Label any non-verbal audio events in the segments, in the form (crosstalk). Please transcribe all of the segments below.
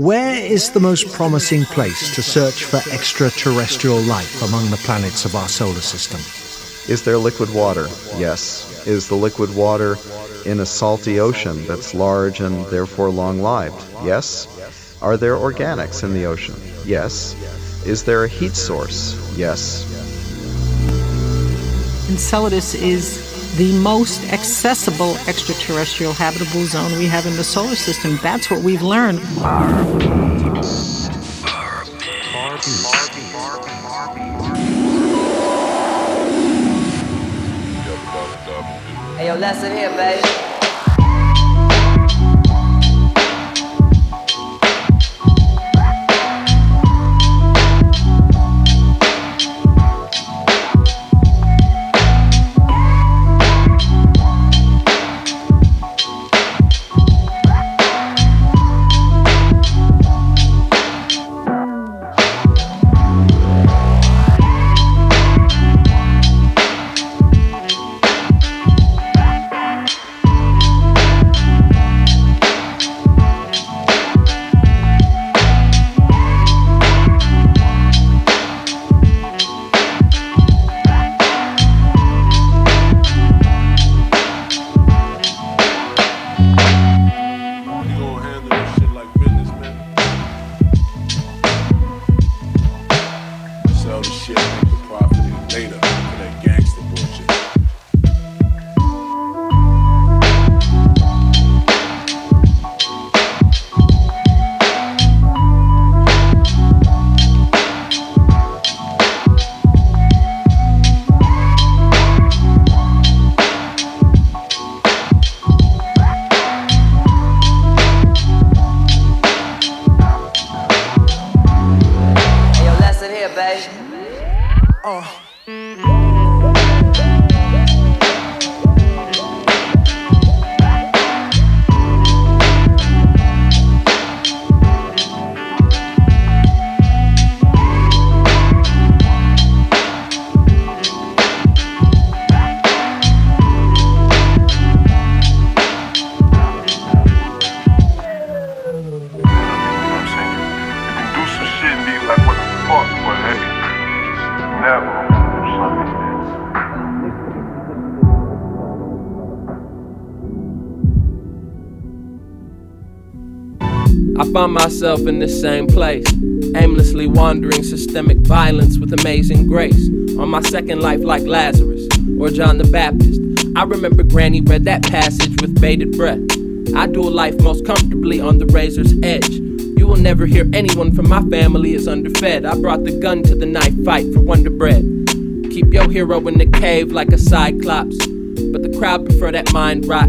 Where is the most promising place to search for extraterrestrial life among the planets of our solar system? Is there liquid water? Yes. Is the liquid water in a salty ocean that's large and therefore long lived? Yes. Are there organics in the ocean? Yes. Is there a heat source? Yes. Enceladus is the most accessible extraterrestrial habitable zone we have in the solar system. That's what we've learned. Hey, yo, here, baby. Find myself in this same place, aimlessly wandering systemic violence with amazing grace. On my second life, like Lazarus or John the Baptist, I remember Granny read that passage with bated breath. I do a life most comfortably on the razor's edge. You will never hear anyone from my family is underfed. I brought the gun to the knife fight for Wonder Bread. Keep your hero in the cave like a cyclops, but the crowd prefer that mind rot.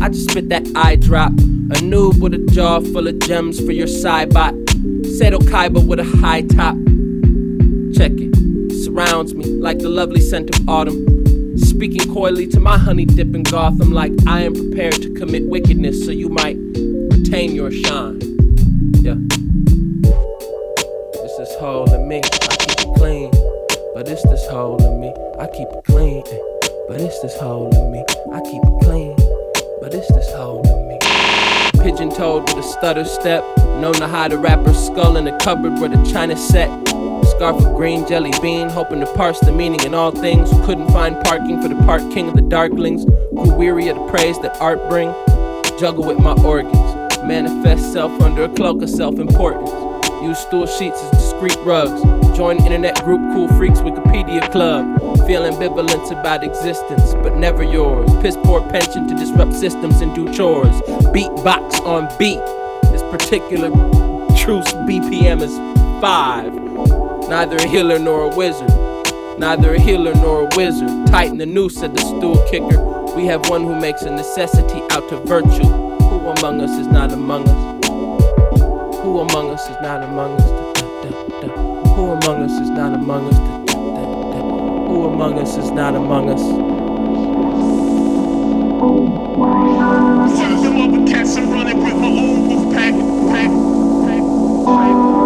I just spit that eye drop. Noob with a jaw full of gems for your bot. Seto Kaiba with a high top. Check it. Surrounds me like the lovely scent of autumn. Speaking coyly to my honey dip in Gotham, like I am prepared to commit wickedness so you might retain your shine. Yeah. It's this is hole in me, I keep it clean. But it's this hole in me, I keep it clean. But it's this hole in me, Toed with a stutter step, known to hide a rapper's skull in a cupboard where the china set. Scarf of green jelly bean, hoping to parse the meaning in all things. Couldn't find parking for the park king of the darklings. Grew weary of the praise that art bring. Juggle with my organs, manifest self under a cloak of self importance. Use stool sheets as discreet rugs. Join internet group Cool Freaks Wikipedia Club. Feel ambivalence about existence, but never yours. Piss poor pension to disrupt systems and do chores. Beatbox on beat. This particular truce BPM is five. Neither a healer nor a wizard. Neither a healer nor a wizard. Tighten the noose, said the stool kicker. We have one who makes a necessity out of virtue. Who among us is not among us? Who among us is not among us? Who among us is not among us? Who among us is not among us? Serve them other cats and running with my own wolf pack, pack, pack,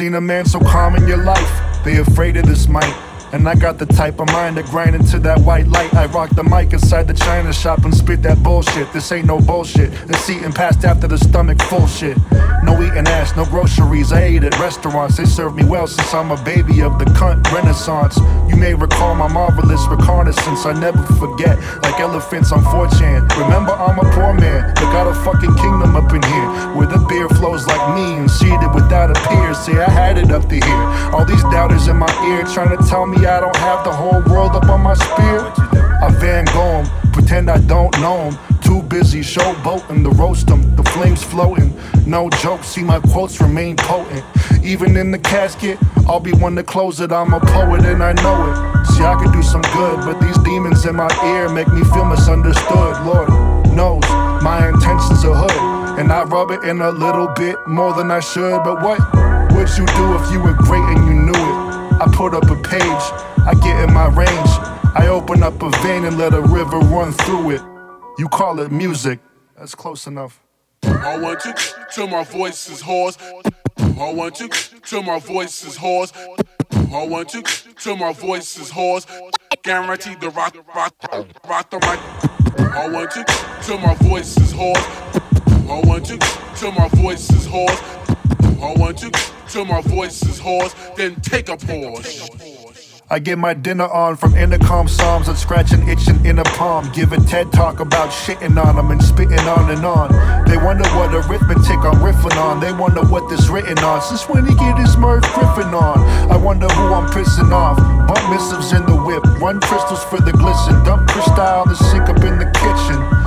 seen a man so calm And I got the type of mind to grind into that white light. I rock the mic inside the china shop and spit that bullshit. This ain't no bullshit. It's eating past after the stomach full shit. No eating ass, no groceries. I ate at restaurants. They serve me well since I'm a baby of the cunt renaissance. You may recall my marvelous reconnaissance. I never forget, like elephants on 4chan. Remember, I'm a poor man, but got a fucking kingdom up in here. Where the beer flows like me and seated without a peer. Say I had it up to here. All these doubters in my ear trying to tell me I don't have the whole world up on my spear. I Van Gogh pretend I don't know him. Too busy showboating to roast them, the flames floating. No joke, see my quotes remain potent. Even in the casket, I'll be one to close it. I'm a poet and I know it. See, I could do some good, but these demons in my ear make me feel misunderstood. Lord knows my intentions are hood, and I rub it in a little bit more than I should. But what would you do if you were great and you? I put up a page, I get in my range. I open up a vein and let a river run through it. You call it music, that's close enough. I want you till my voice is hoarse. I want you till my voice is hoarse. I want you till my voice is hoarse. Guaranteed to rock, rock, rock the mic. I want you till my voice is hoarse. I want you till my voice is hoarse. I want you till my voice is hoarse, then take a pause. I get my dinner on from intercom psalms and scratching itching in a palm. Give a TED talk about shitting on them and spitting on and on. They wonder what arithmetic I'm riffing on. They wonder what this written on. Since when he get his Merv Griffin on? I wonder who I'm pissing off. Bump missives in the whip, run crystals for the glisten. Dump crystal to sink up in the kitchen.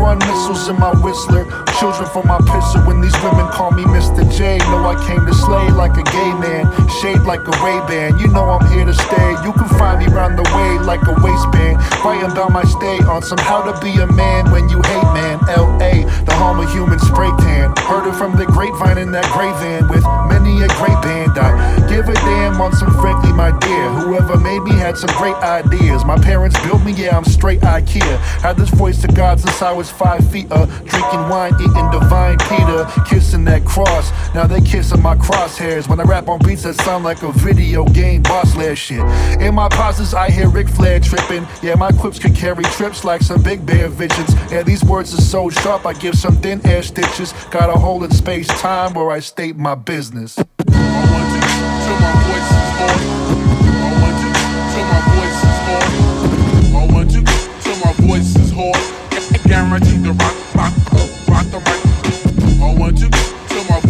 Run missiles in my whistler. Children for my pisser when these women call me Mr. J. Know I came to slay like a gay man. Shade like a Ray-Ban. You know I'm here to stay. You can find me round the way like a waistband. Writing about my stay on some how to be a man when you hate man. L.A. The home of human spray tan. Heard it from the grapevine in that gray van with many a great band. I give a damn on some frankly, my dear. Whoever made me had some great ideas. My parents built me, yeah, I'm straight IKEA. Had this voice to God since I was five feet. Uh, drinking wine, eating divine Peter, kissing that cross. Now they kissing my crosshairs. When I rap on beats that sound like a video game boss lair shit. In my pauses, I hear Ric Flair tripping. Yeah, my quips can carry trips like some big bear visions. Yeah, these words are so sharp, I give some thin air stitches. Got a hole in space time where I state my business. I want you till my voice is hoarse. I want you till my voice is hoarse. I want you till my voice is hoarse. Guaranteed to rock, rock, rock the mic. I want you till my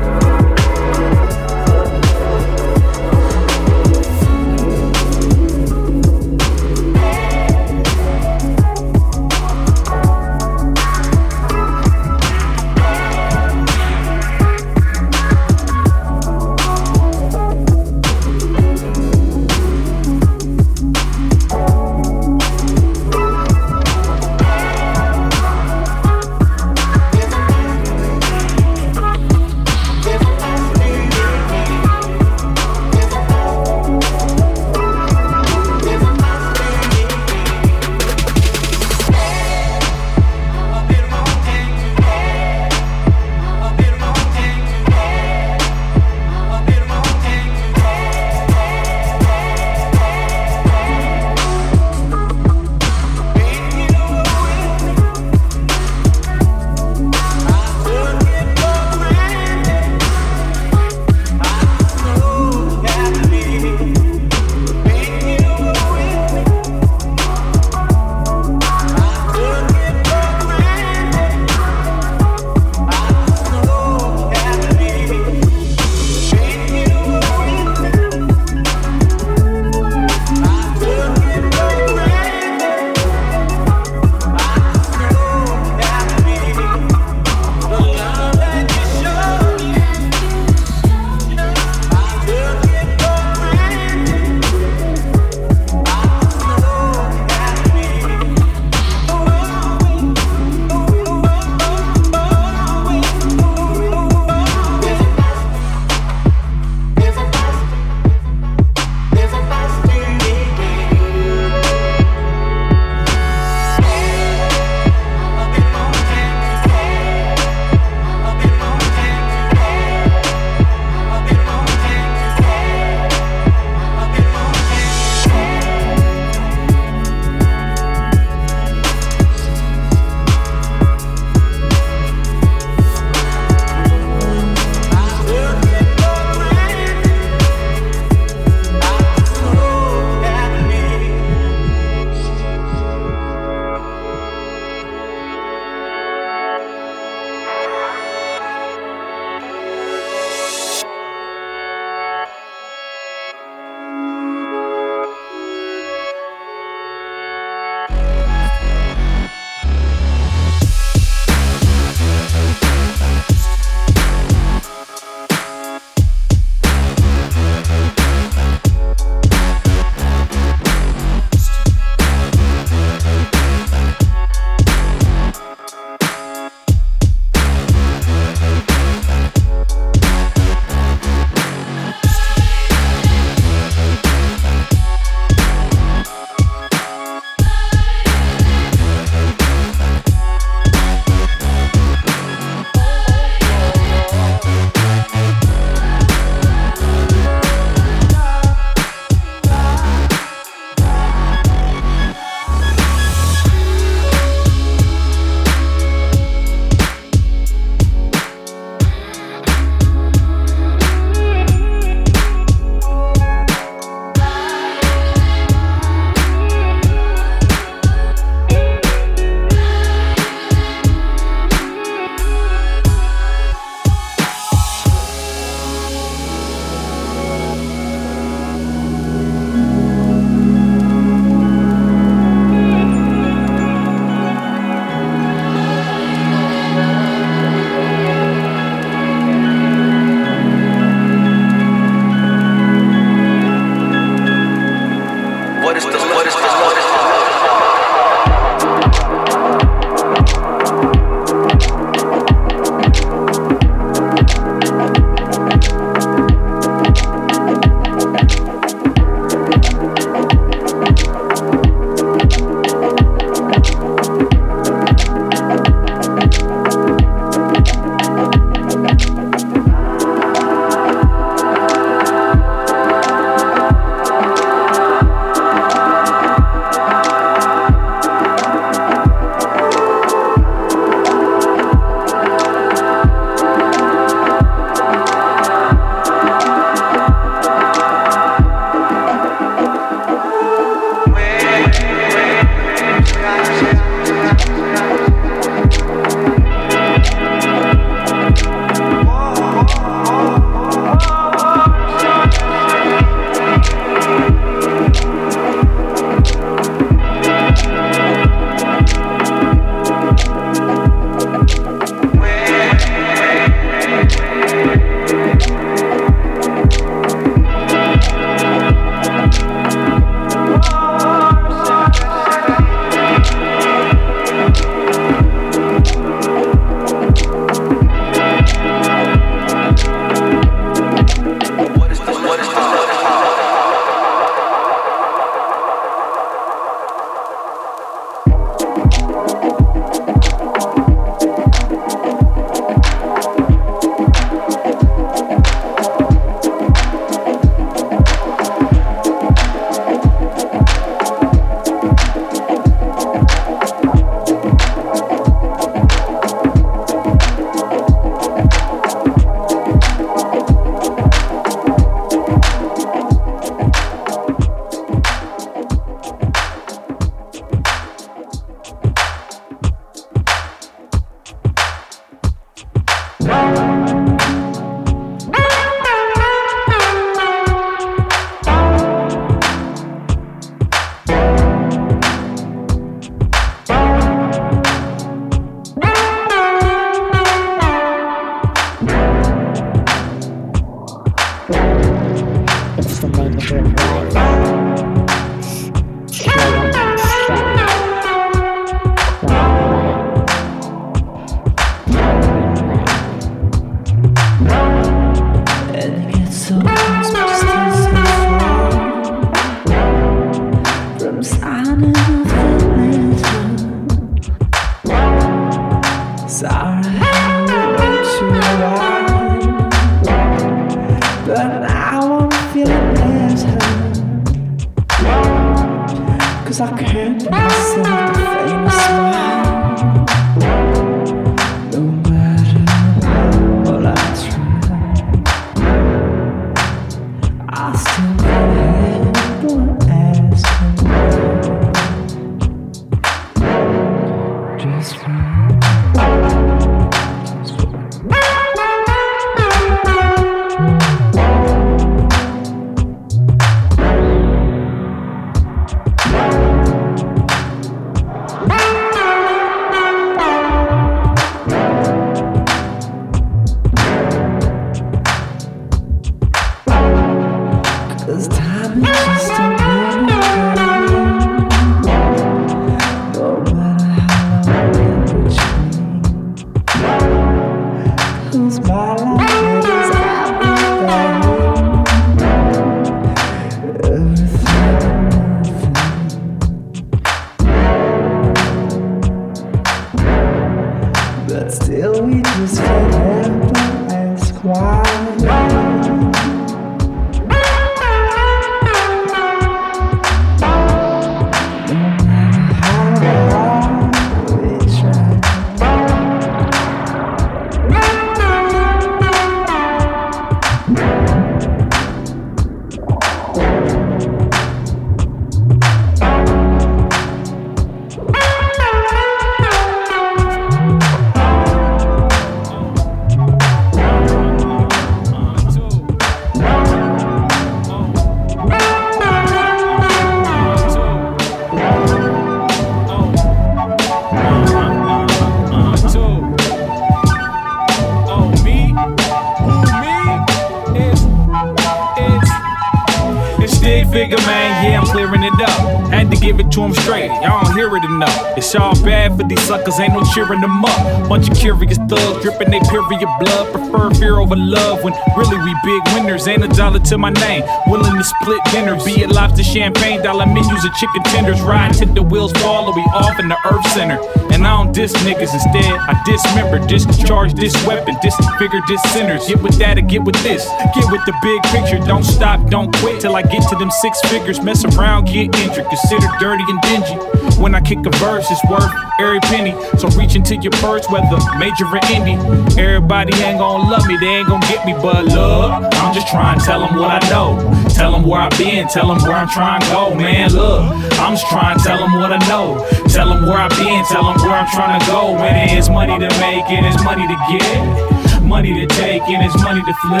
Cheering them up. Bunch of curious thugs dripping they period blood. Prefer fear over love when really we big winners. Ain't a dollar to my name. Willing to split dinner, be it lobster, champagne, dollar menus, or chicken tenders. Ride till the wheels fall, or we off in the earth center. And I don't diss niggas instead. I dismember, discharge this weapon, disfigure this sinners. Get with that or get with this. Get with the big picture. Don't stop, don't quit till I get to them six figures. Mess around, get injured. Consider dirty and dingy. When I kick a verse, it's worth every penny. So reach into your purse, whether major or indie. Everybody ain't gonna love me, they ain't gonna get me, but look, I'm just trying to tell them what I know. Tell them where I've been, tell them where I'm trying to go, man. Look, I'm just trying to tell them what I know. Tell them where I've been, tell them where I'm trying to go. When it's money to make it's money to get money to take and it's money to flip.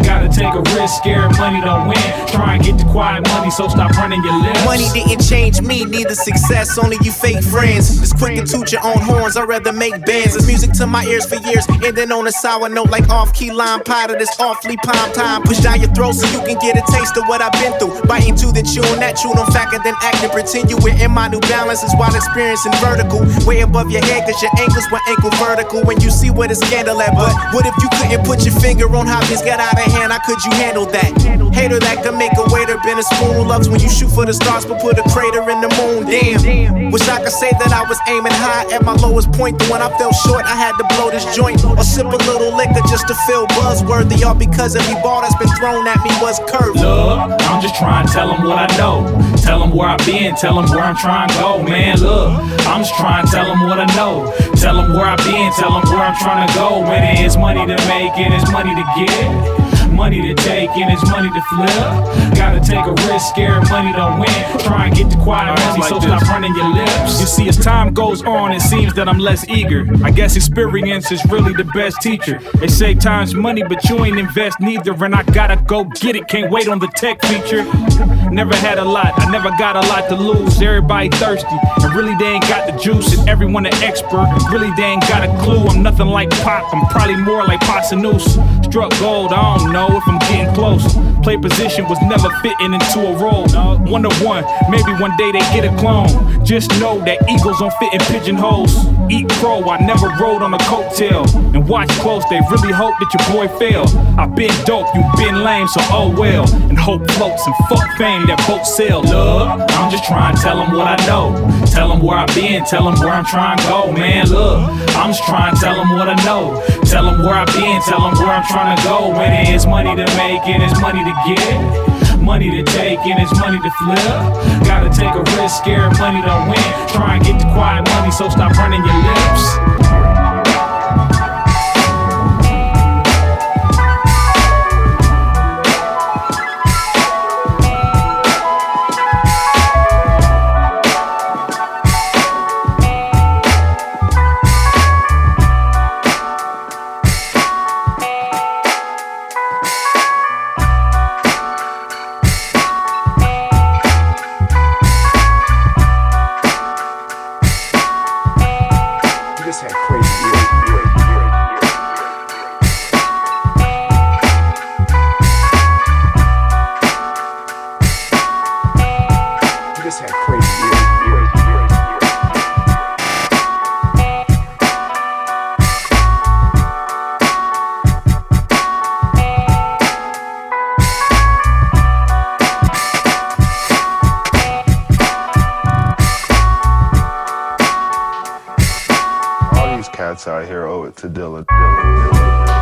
Gotta take a risk, scared money to win. Try and get the quiet money, so stop running your lips. Money didn't change me, neither success, only you fake friends. It's quick to toot your own horns, I'd rather make bands. It's music to my ears for years, and then on a sour note like off key lime pie to this awfully palm time. Push down your throat so you can get a taste of what I've been through. Biting to the tune, that tune on fact and then acting, pretend you were in my new balances while experiencing vertical. Way above your head, cause your ankles were ankle vertical. When you see what the scandal at, but what if you couldn't put your finger on how things got out of hand? How could you handle that? Hater that can make a waiter been a spoon who loves when you shoot for the stars but put a crater in the moon. Damn. Wish I could say that I was aiming high at my lowest point, but when I fell short, I had to blow this joint or sip a little liquor just to feel buzzworthy. All because every ball that's been thrown at me was curved. Look, I'm just trying to tell them what I know. Tell them where I've been, tell them where I'm trying to go, man. Look, I'm just trying to tell them what I know. Tell them where I've been, tell them where I'm trying to go. When it is money to make it's money to get money to take and it's money to flip. Gotta take a risk, scared money to win. Try and get the quiet money, so stop running your lips. You see, as time goes on, it seems that I'm less eager. I guess experience is really the best teacher. They say time's money, but you ain't invest neither, and I gotta go get it. Can't wait on the tech feature. Never had a lot, I never got a lot to lose. Everybody thirsty, and really they ain't got the juice. And everyone an expert, and really they ain't got a clue. I'm nothing like Pop, I'm probably more like Noose. Struck gold, I don't know if I'm getting close. Play position was never fitting into a role. One to one, maybe one day they get a clone. Just know that eagles don't fit in pigeonholes. Eat crow, I never rode on a coattail. And watch close, they really hope that your boy fail. i been dope, you been lame, so oh well. And hope floats and fuck fame that boat sail. Look, I'm just trying to tell them what I know. Tell them where I've been, tell them where I'm trying to go. Man, look, I'm just trying to tell them what I know. Tell them where I've been, tell them where I'm trying to go. When it is money to make it, it's money to get money to take and it's money to flip. Gotta take a risk, scared money don't win. Try and get the quiet money, so stop running your lips. Cats out here owe it to Dylan. Dilla, Dilla.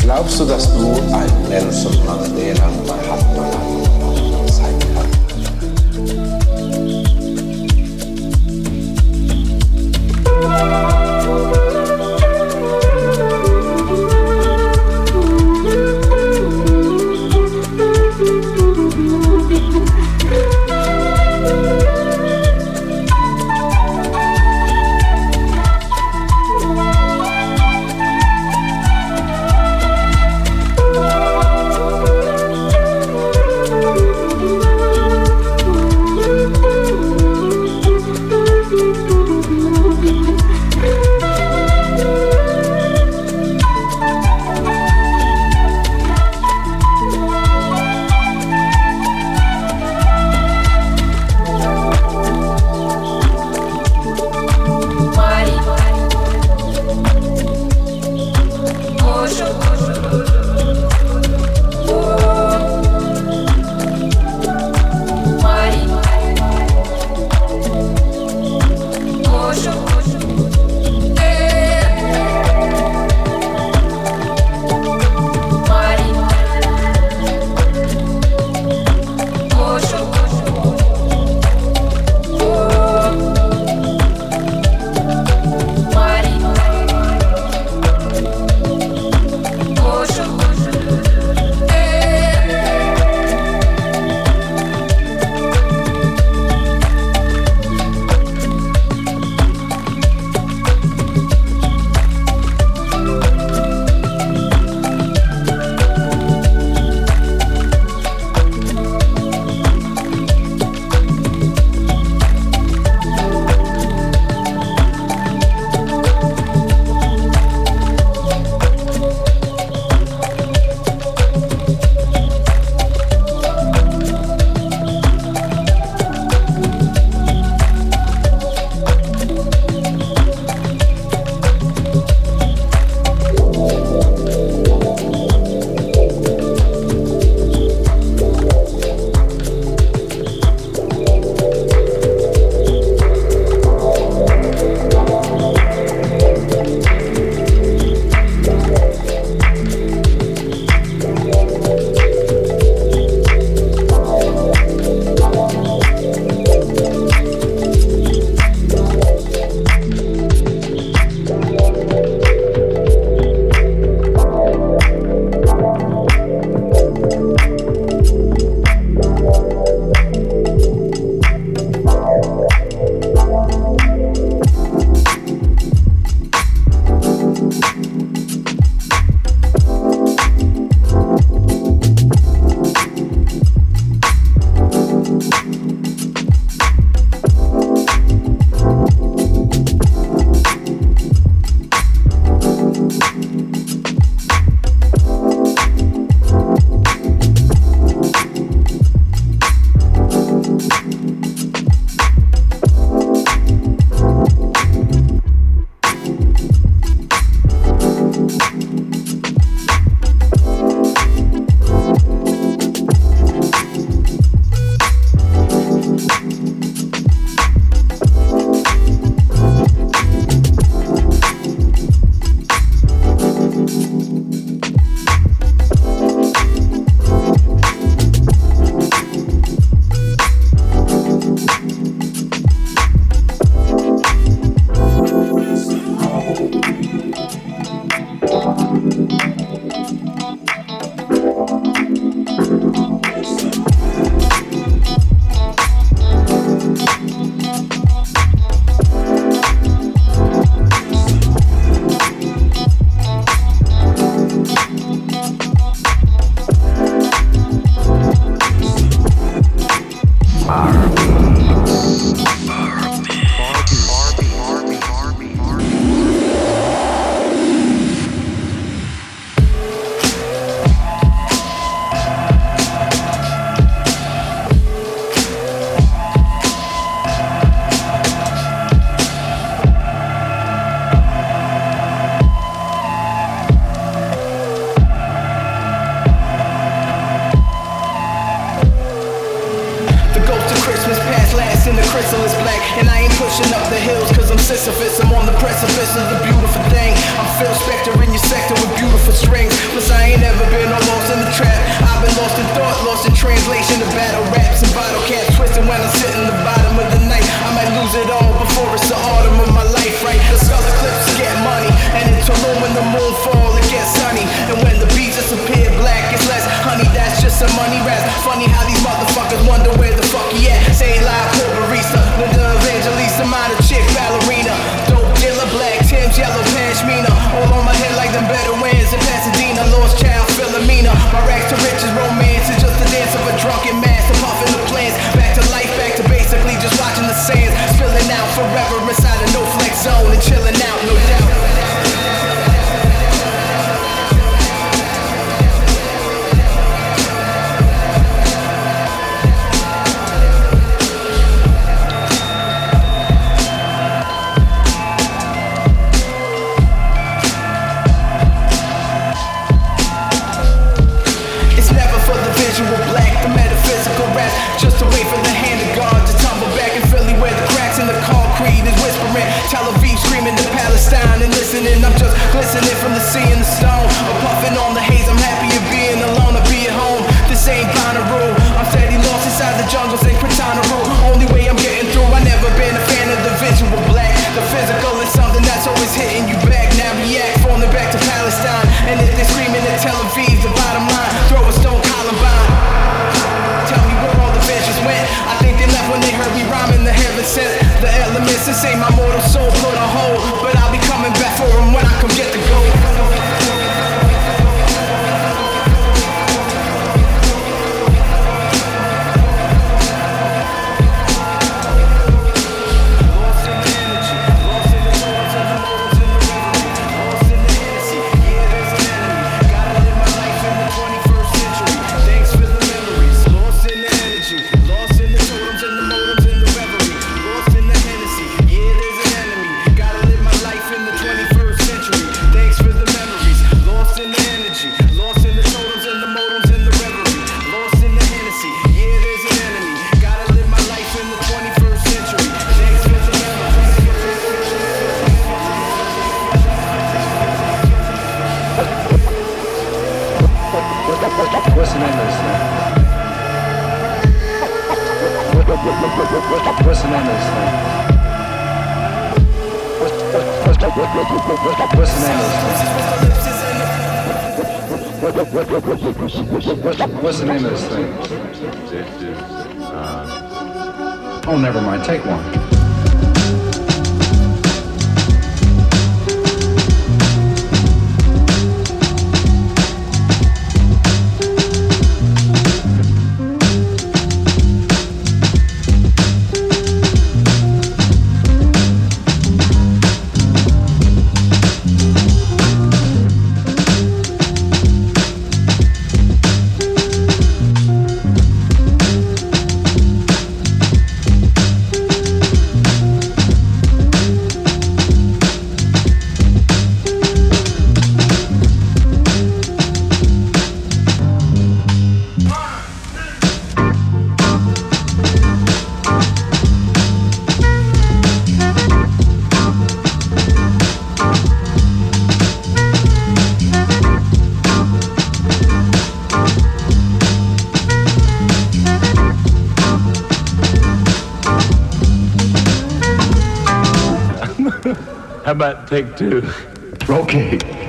Glaubst du, dass du ein Mensch und Mandela, Mahatma Gandhi What's the name of this thing? What's the name of this thing? Oh, never mind. Take one. take two. (laughs) Okay.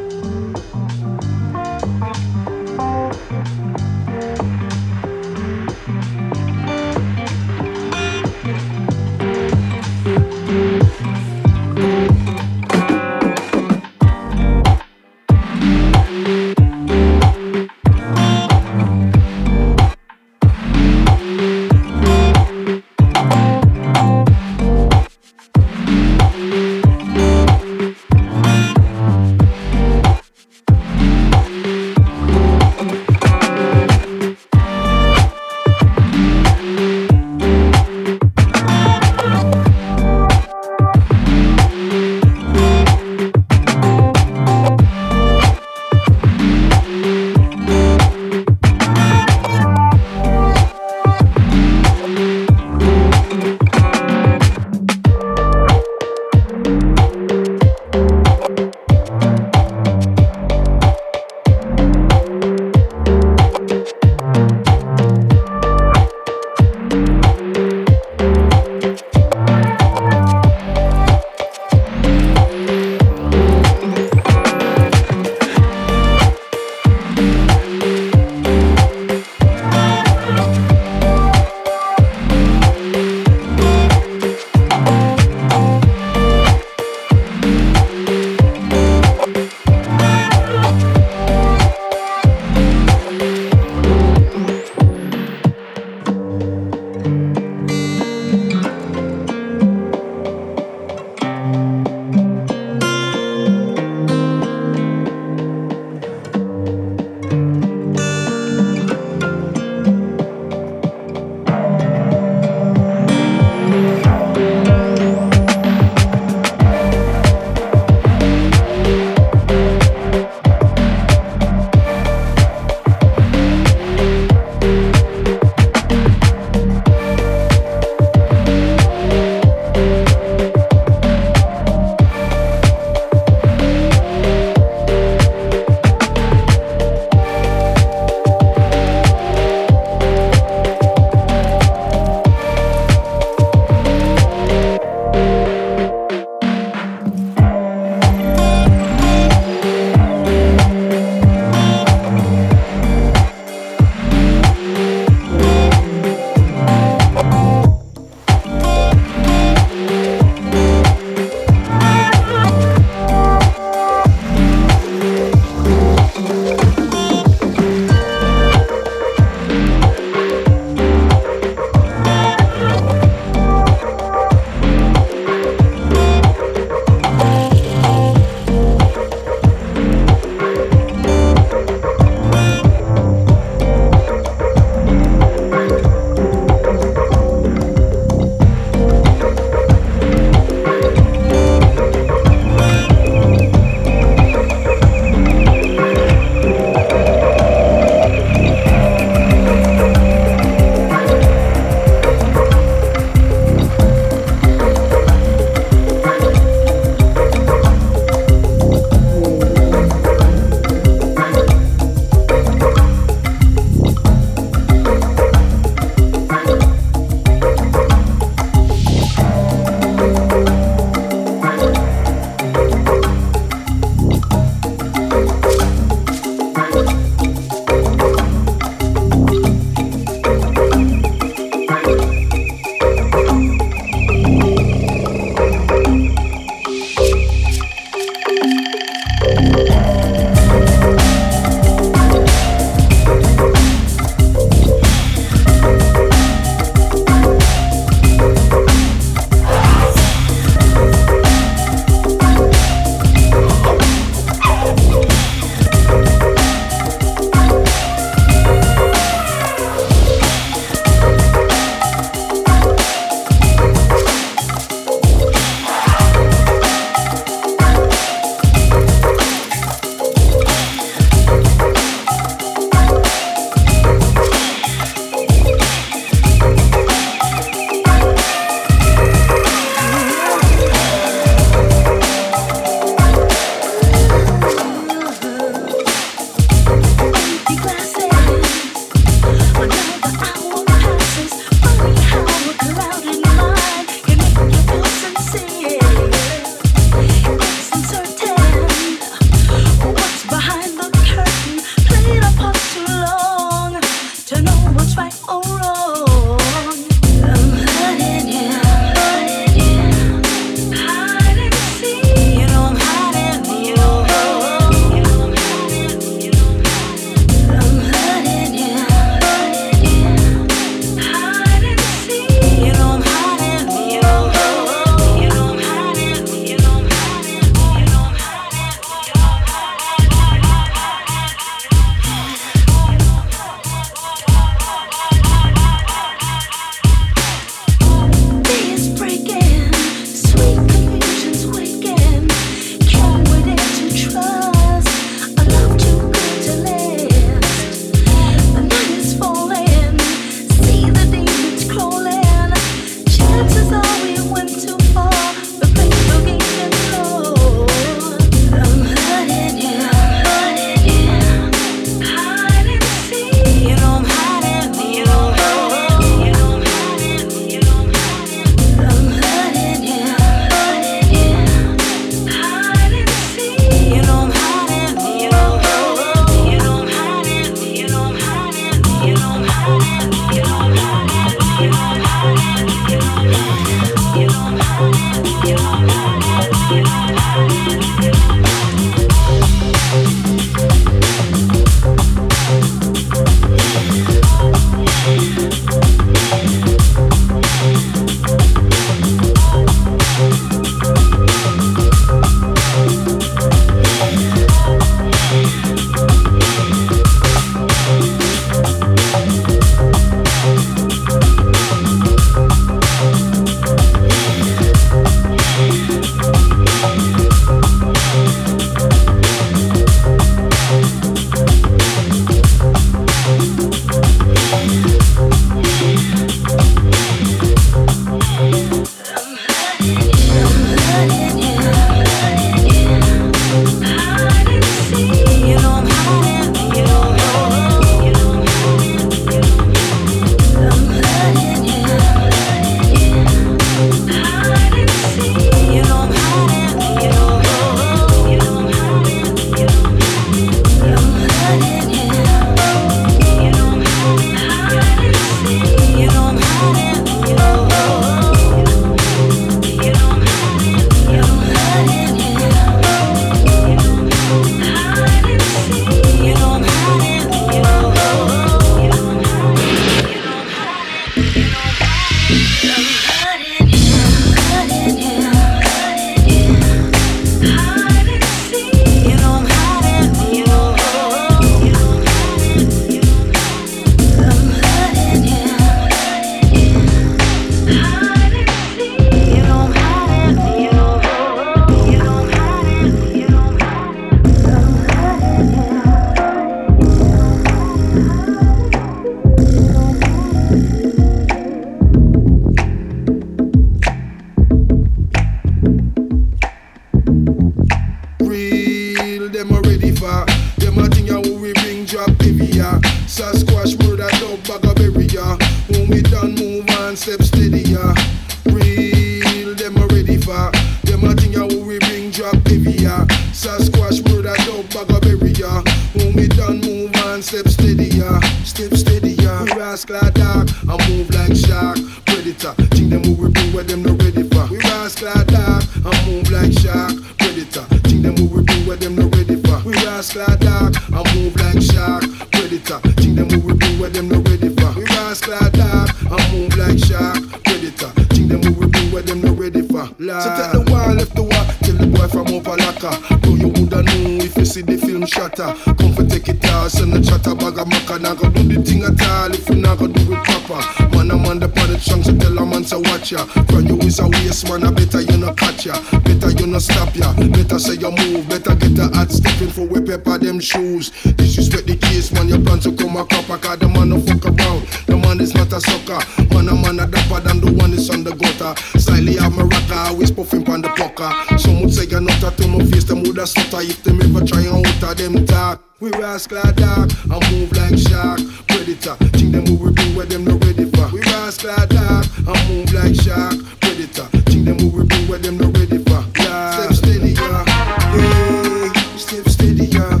Is a waste man, I better you not catch ya. Better you not stop ya. Better say you move, better get the hot stepping for we pepper them shoes. Disrespect the case, man, you plan to come a copper, cause the man no fuck around. The man is not a sucker. Man, a man a dapper than the one is on the gutter. Slightly have my rocker, always puffing on the pucker. Some would say you're not a to my face, them would have stutter if them ever try and of them talk. We rascal dog, I move like shark, predator. Think them who we bring where them not ready for. We rascal dog, I move like shark, predator. Think them who we where them not ready for. Step steady, yeah. Hey, step steady, yeah.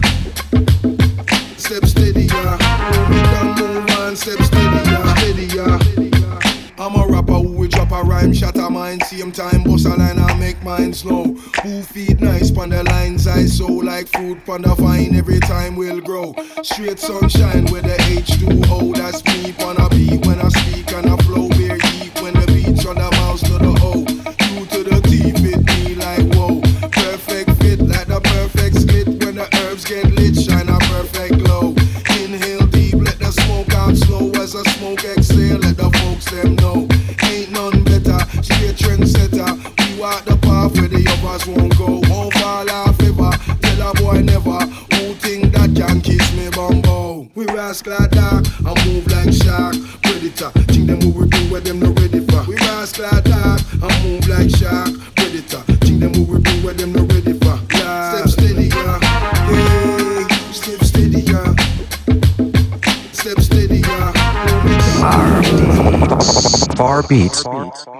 Step steady, yeah. We done move on, step steady, yeah. Steady, yeah. I'm a rapper who will drop a rhyme, shatter mine, same time, bust a line and make mine slow. Who feed nice pon the lines I sow like fruit pon the vine every time we'll grow. Straight sunshine with the H2O, that's me pon a beat when I speak and I shine a perfect glow. Inhale deep, let the smoke out slow as I smoke exhale, let the folks them know. Ain't none better, straight trendsetter. We walk the path where the others won't go. Won't fall off tell a boy never. Who think that can kiss me bumbo? We rascal dog, I move like shark. Predator, think them who we bring where them not ready for. We rascal dog, I move like shark. Predator, think them who we bring where them not Far beats. Beats. Beats.